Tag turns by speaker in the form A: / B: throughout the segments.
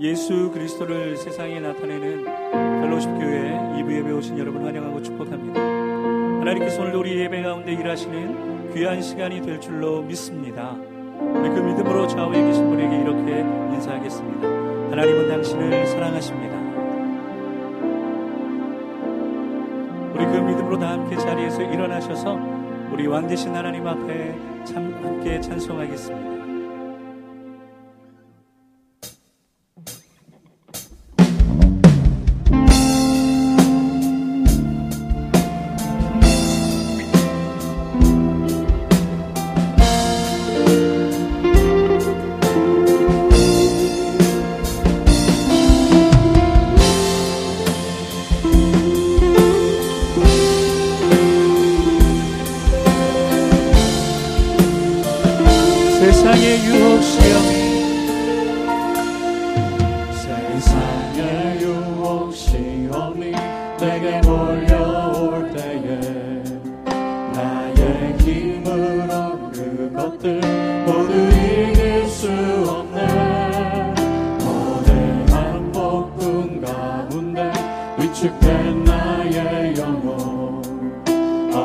A: 예수 그리스도를 세상에 나타내는 벨로십 교회 이브 예배 오신 여러분 환영하고 축복합니다. 하나님께서 오늘 우리 예배 가운데 일하시는 귀한 시간이 될 줄로 믿습니다. 그 믿음으로 좌우에 계신 분에게 이렇게 인사하겠습니다. 하나님은 당신을 사랑하십니다. 우리 그 믿음으로 다 함께 자리에서 일어나셔서 우리 왕 되신 하나님 앞에 참 함께 찬송하겠습니다.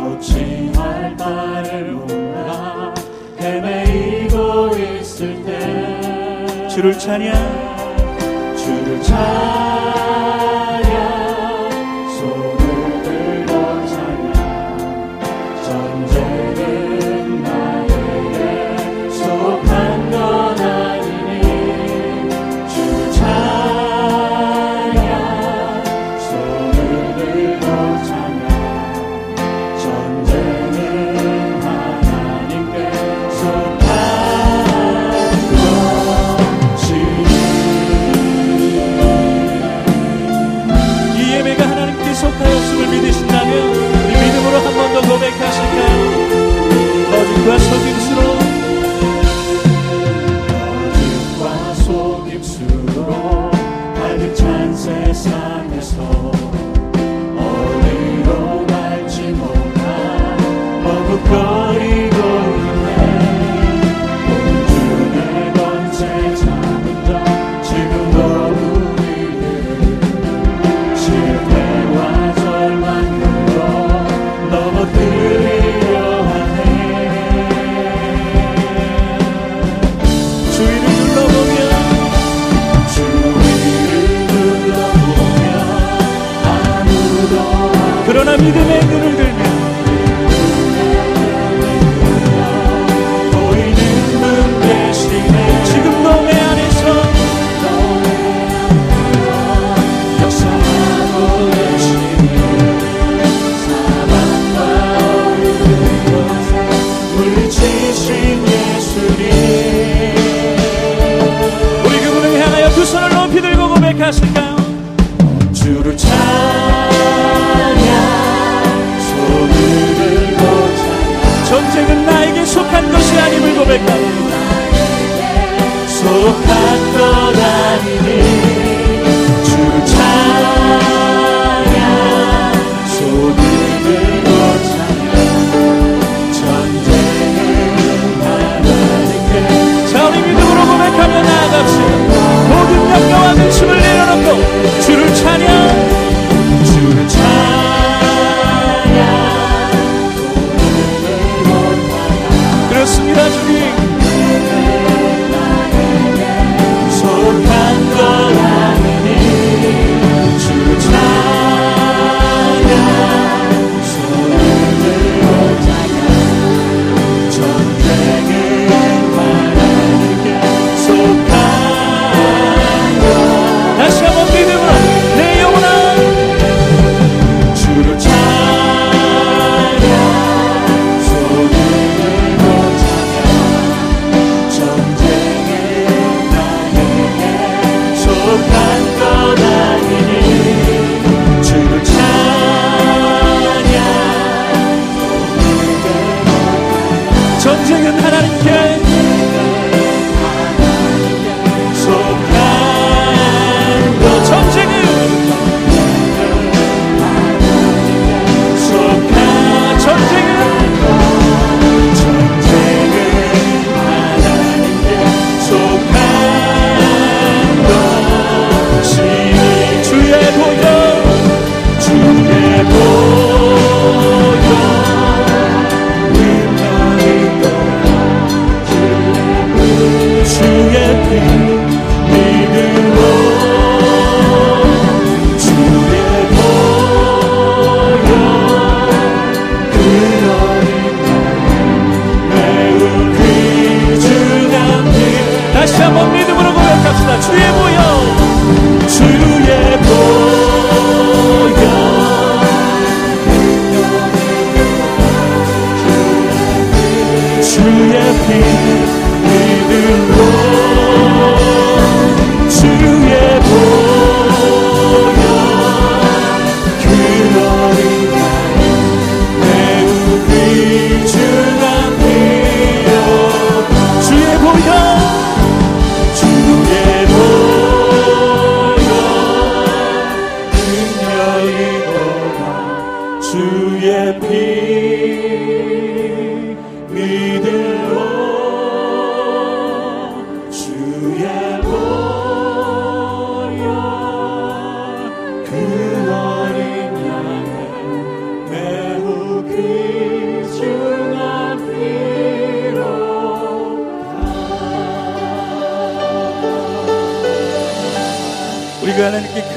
B: 어찌할 바를 몰라. 헤매이고 있을 때
A: 주를 찬양.
B: 주를 찬양
A: so.
B: 믿음의
A: 눈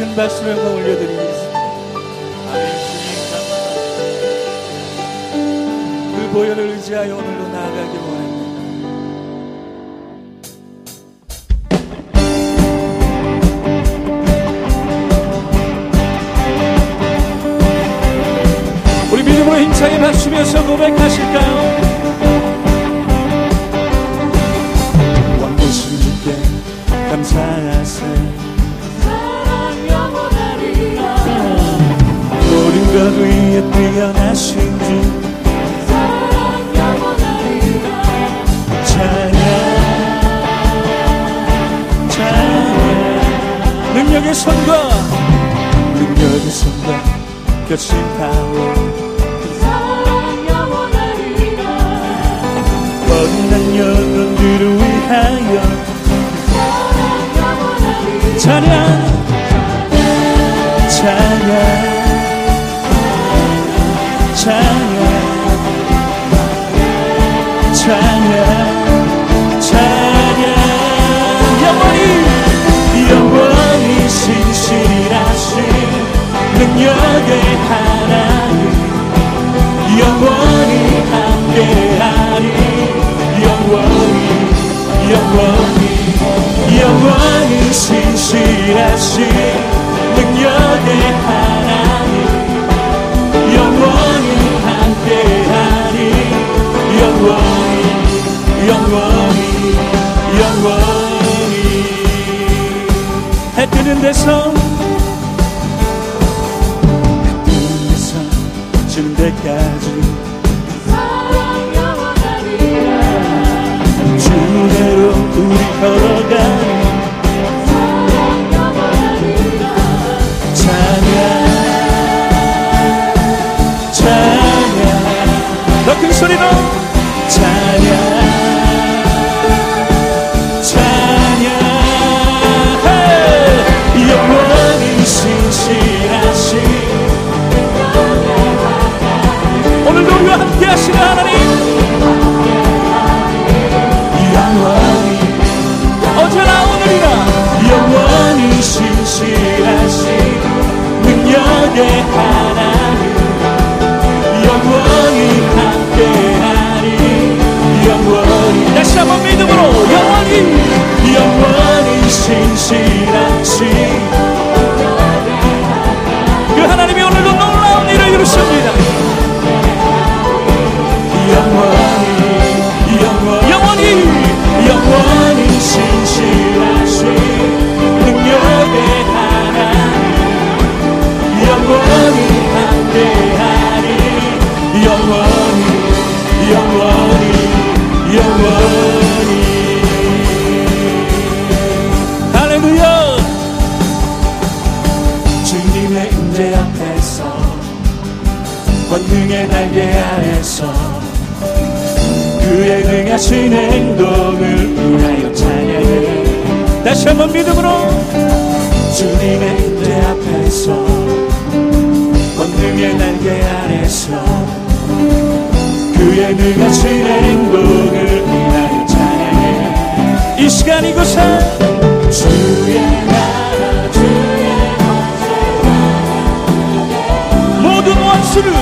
A: 큰 박수로 영광 올려드리겠습니다. 아멘. 그 보혈을 의지하여 오늘도 나아가길 원합니다. 우리 믿음으로 힘차게 박수면서 고백하실까요? 위에 뛰어나신 주.
B: 사랑 영원하리라
A: 찬양 찬양. 능력의 손과 능력의 손과 겹친 파워.
B: 사랑 영원하리라
A: 거듭난 영혼들을 위하여.
B: 사랑 영원하리라
A: 찬양 찬양 찬양. 찬양. 찬양. 영원히 영원히 신실하신 능력의 하나님. 영원히 함께하리. 영원히 영원히 영원히 신실하신 능력의 하나님 영원히 영원히. 해 뜨는 데서 해 뜨는 데서 지는 데까지.
B: 사랑 영원하리라
A: 주대로 우리
B: 영원하리라
A: 찬양 찬양. 더큰 소리로 찬양 함께 하시는 하나님 영원히 할렐루야! 주님의 임재 앞에서 권능의 날개 아래서 그의 능하신 행동을 위하여 찬양해. 다시 한번 믿음으로 주님의 임재 앞에서 권능의 날개 아래서 그의 능하신 행동을 위하여 찬양해 이 시간 이곳에 주의 나라 주의 모든 원수를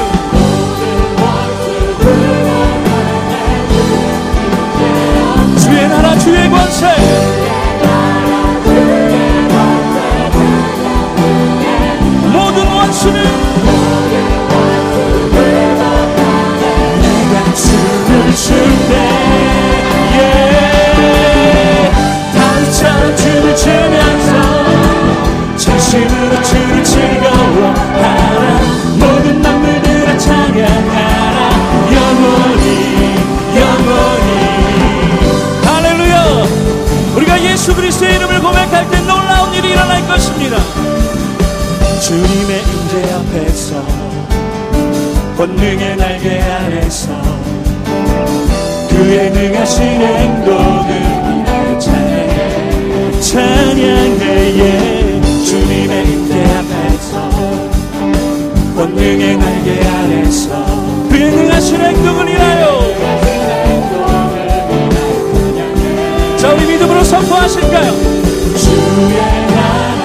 A: 주님의 임재 앞에서 권능의 날개 아래서 그의 능하신 행동을 찬양해 찬양해 예. 주님의 임재 앞에서 권능의 날개 아래서 그의 능하신 행동을 위하여 자 우리 믿음으로 선포하실까요 주의 나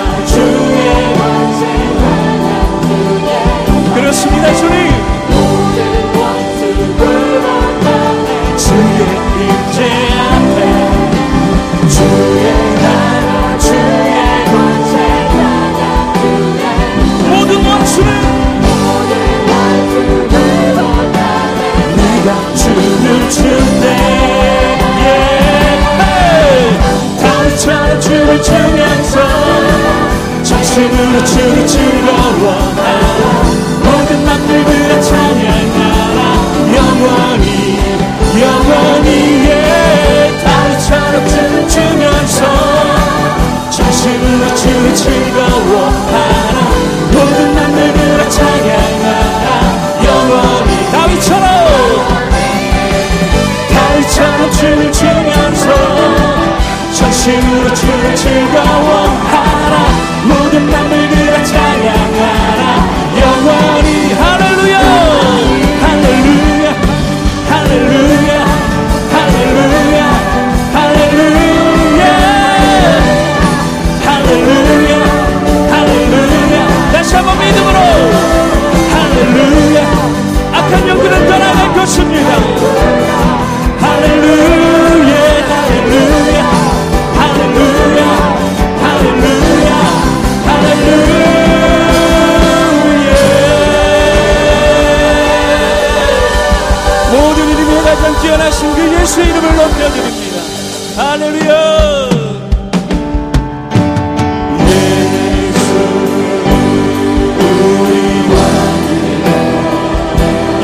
A: 드렸습니다 주님. 모든 원수를 만나네 주의 임재 앞에 주의 나라 주의 권세 나라 모든 원수를 모든 원수를 내가 주를 준대 예. 당찬 주를 주면서 자신으로 주를 즐거워하라. 영원히 영원히 예 당찬을 춤추면서 자신을 낮추는 즐거워하라. 모든 남들을 찬양하라. 영원히. 다윗처럼. 다윗처럼 춤을 추면서 자신으로 춤을 즐거워하라. 뛰어나신 그 예수의 이름을 높여드립니다. 할렐루야! 예수, 우리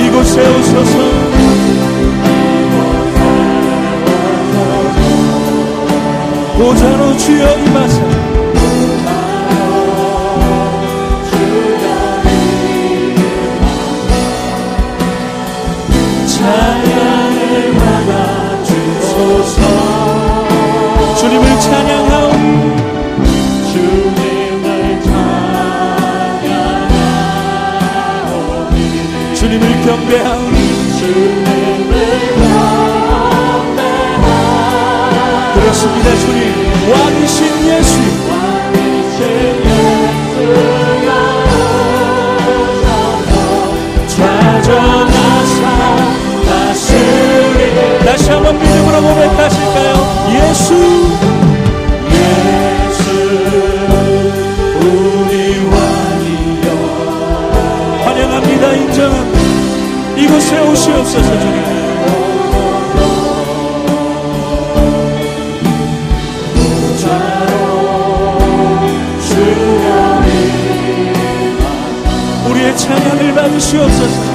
A: 이곳에 오셔서 보좌로 주여 임하사 경배하오니 그렇습니다 주님. 왕이신 예수. 찾아나사 다시 한번 믿음으로 고백하실까요? 예수. 주옵소서 주님. 우리의 찬양을 받으시옵소서.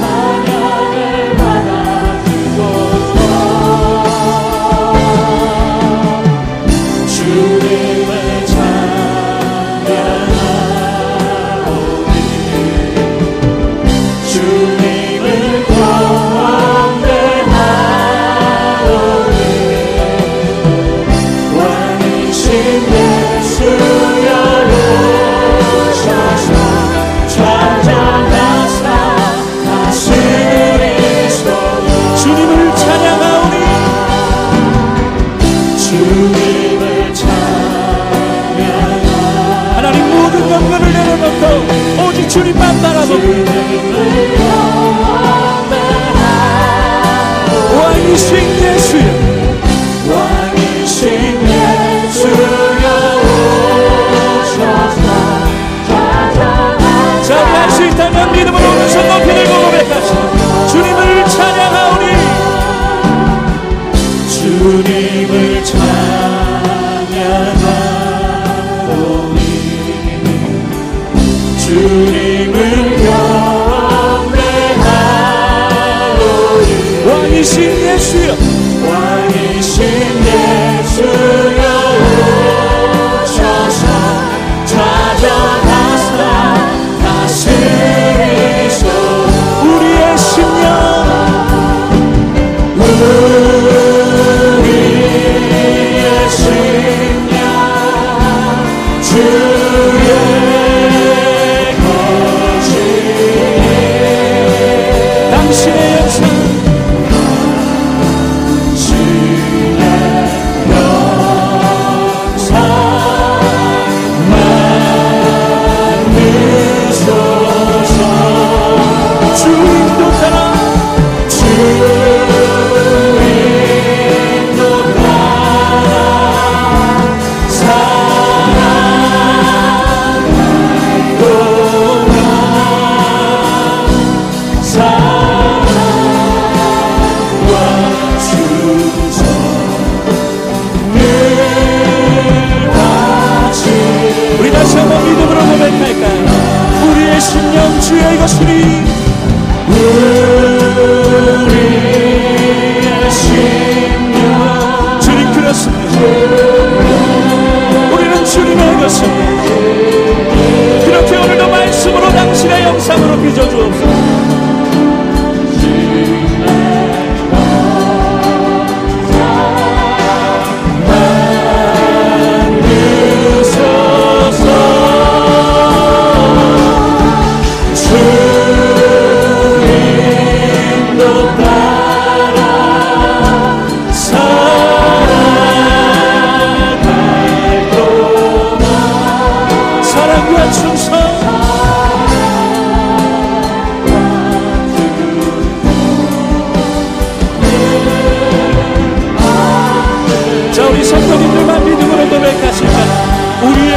A: 也许，也。 빚어 주옵소서.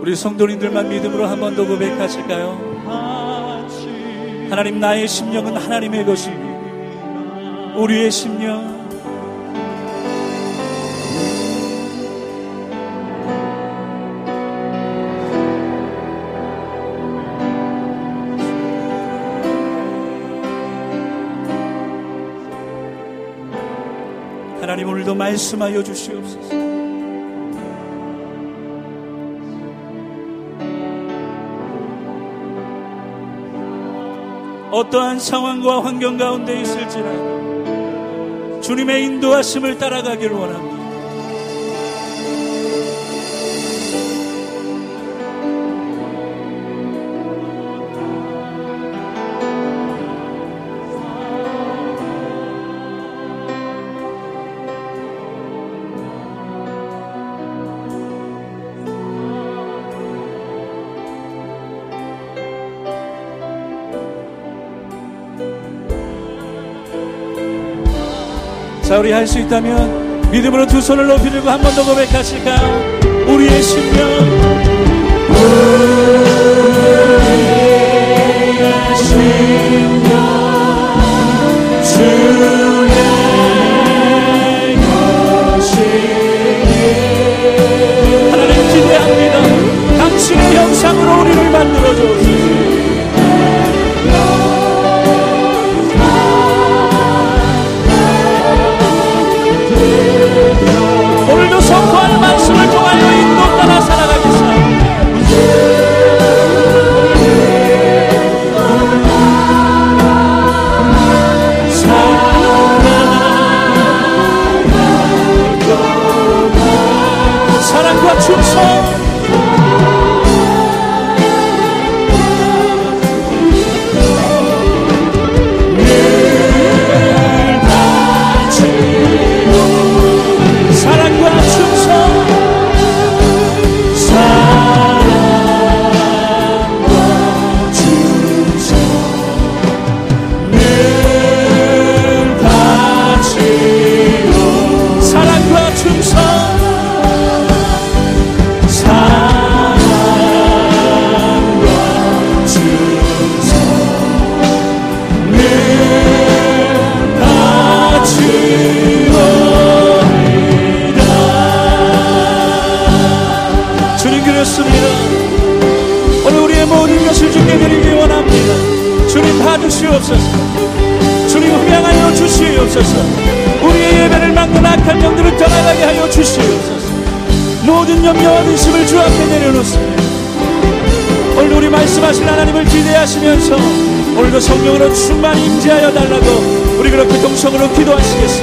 A: 우리 성도님들만 믿음으로 한 번 더 고백하실까요? 하나님 나의 심령은 하나님의 것이니 우리의 심령. 하나님 오늘도 말씀하여 주시옵소서. 어떠한 상황과 환경 가운데 있을지라도 주님의 인도하심을 따라가길 원합니다. 자, 우리 할 수 있다면 믿음으로 두 손을 높이 들고 한 번 더 고백하실까요? 우리의 심령. 우리의 심령. 주의 것이니. 하나님 기대합니다. 당신의 형상으로 우리를 만들어 주옵소서. 염려와 근심을 주 앞에 내려놓습니다. 오늘 우리 말씀하신 하나님을 기대하시면서 오늘도 성령으로 충만히 임재하여 달라고 우리 그렇게 동성으로 기도하시겠습니다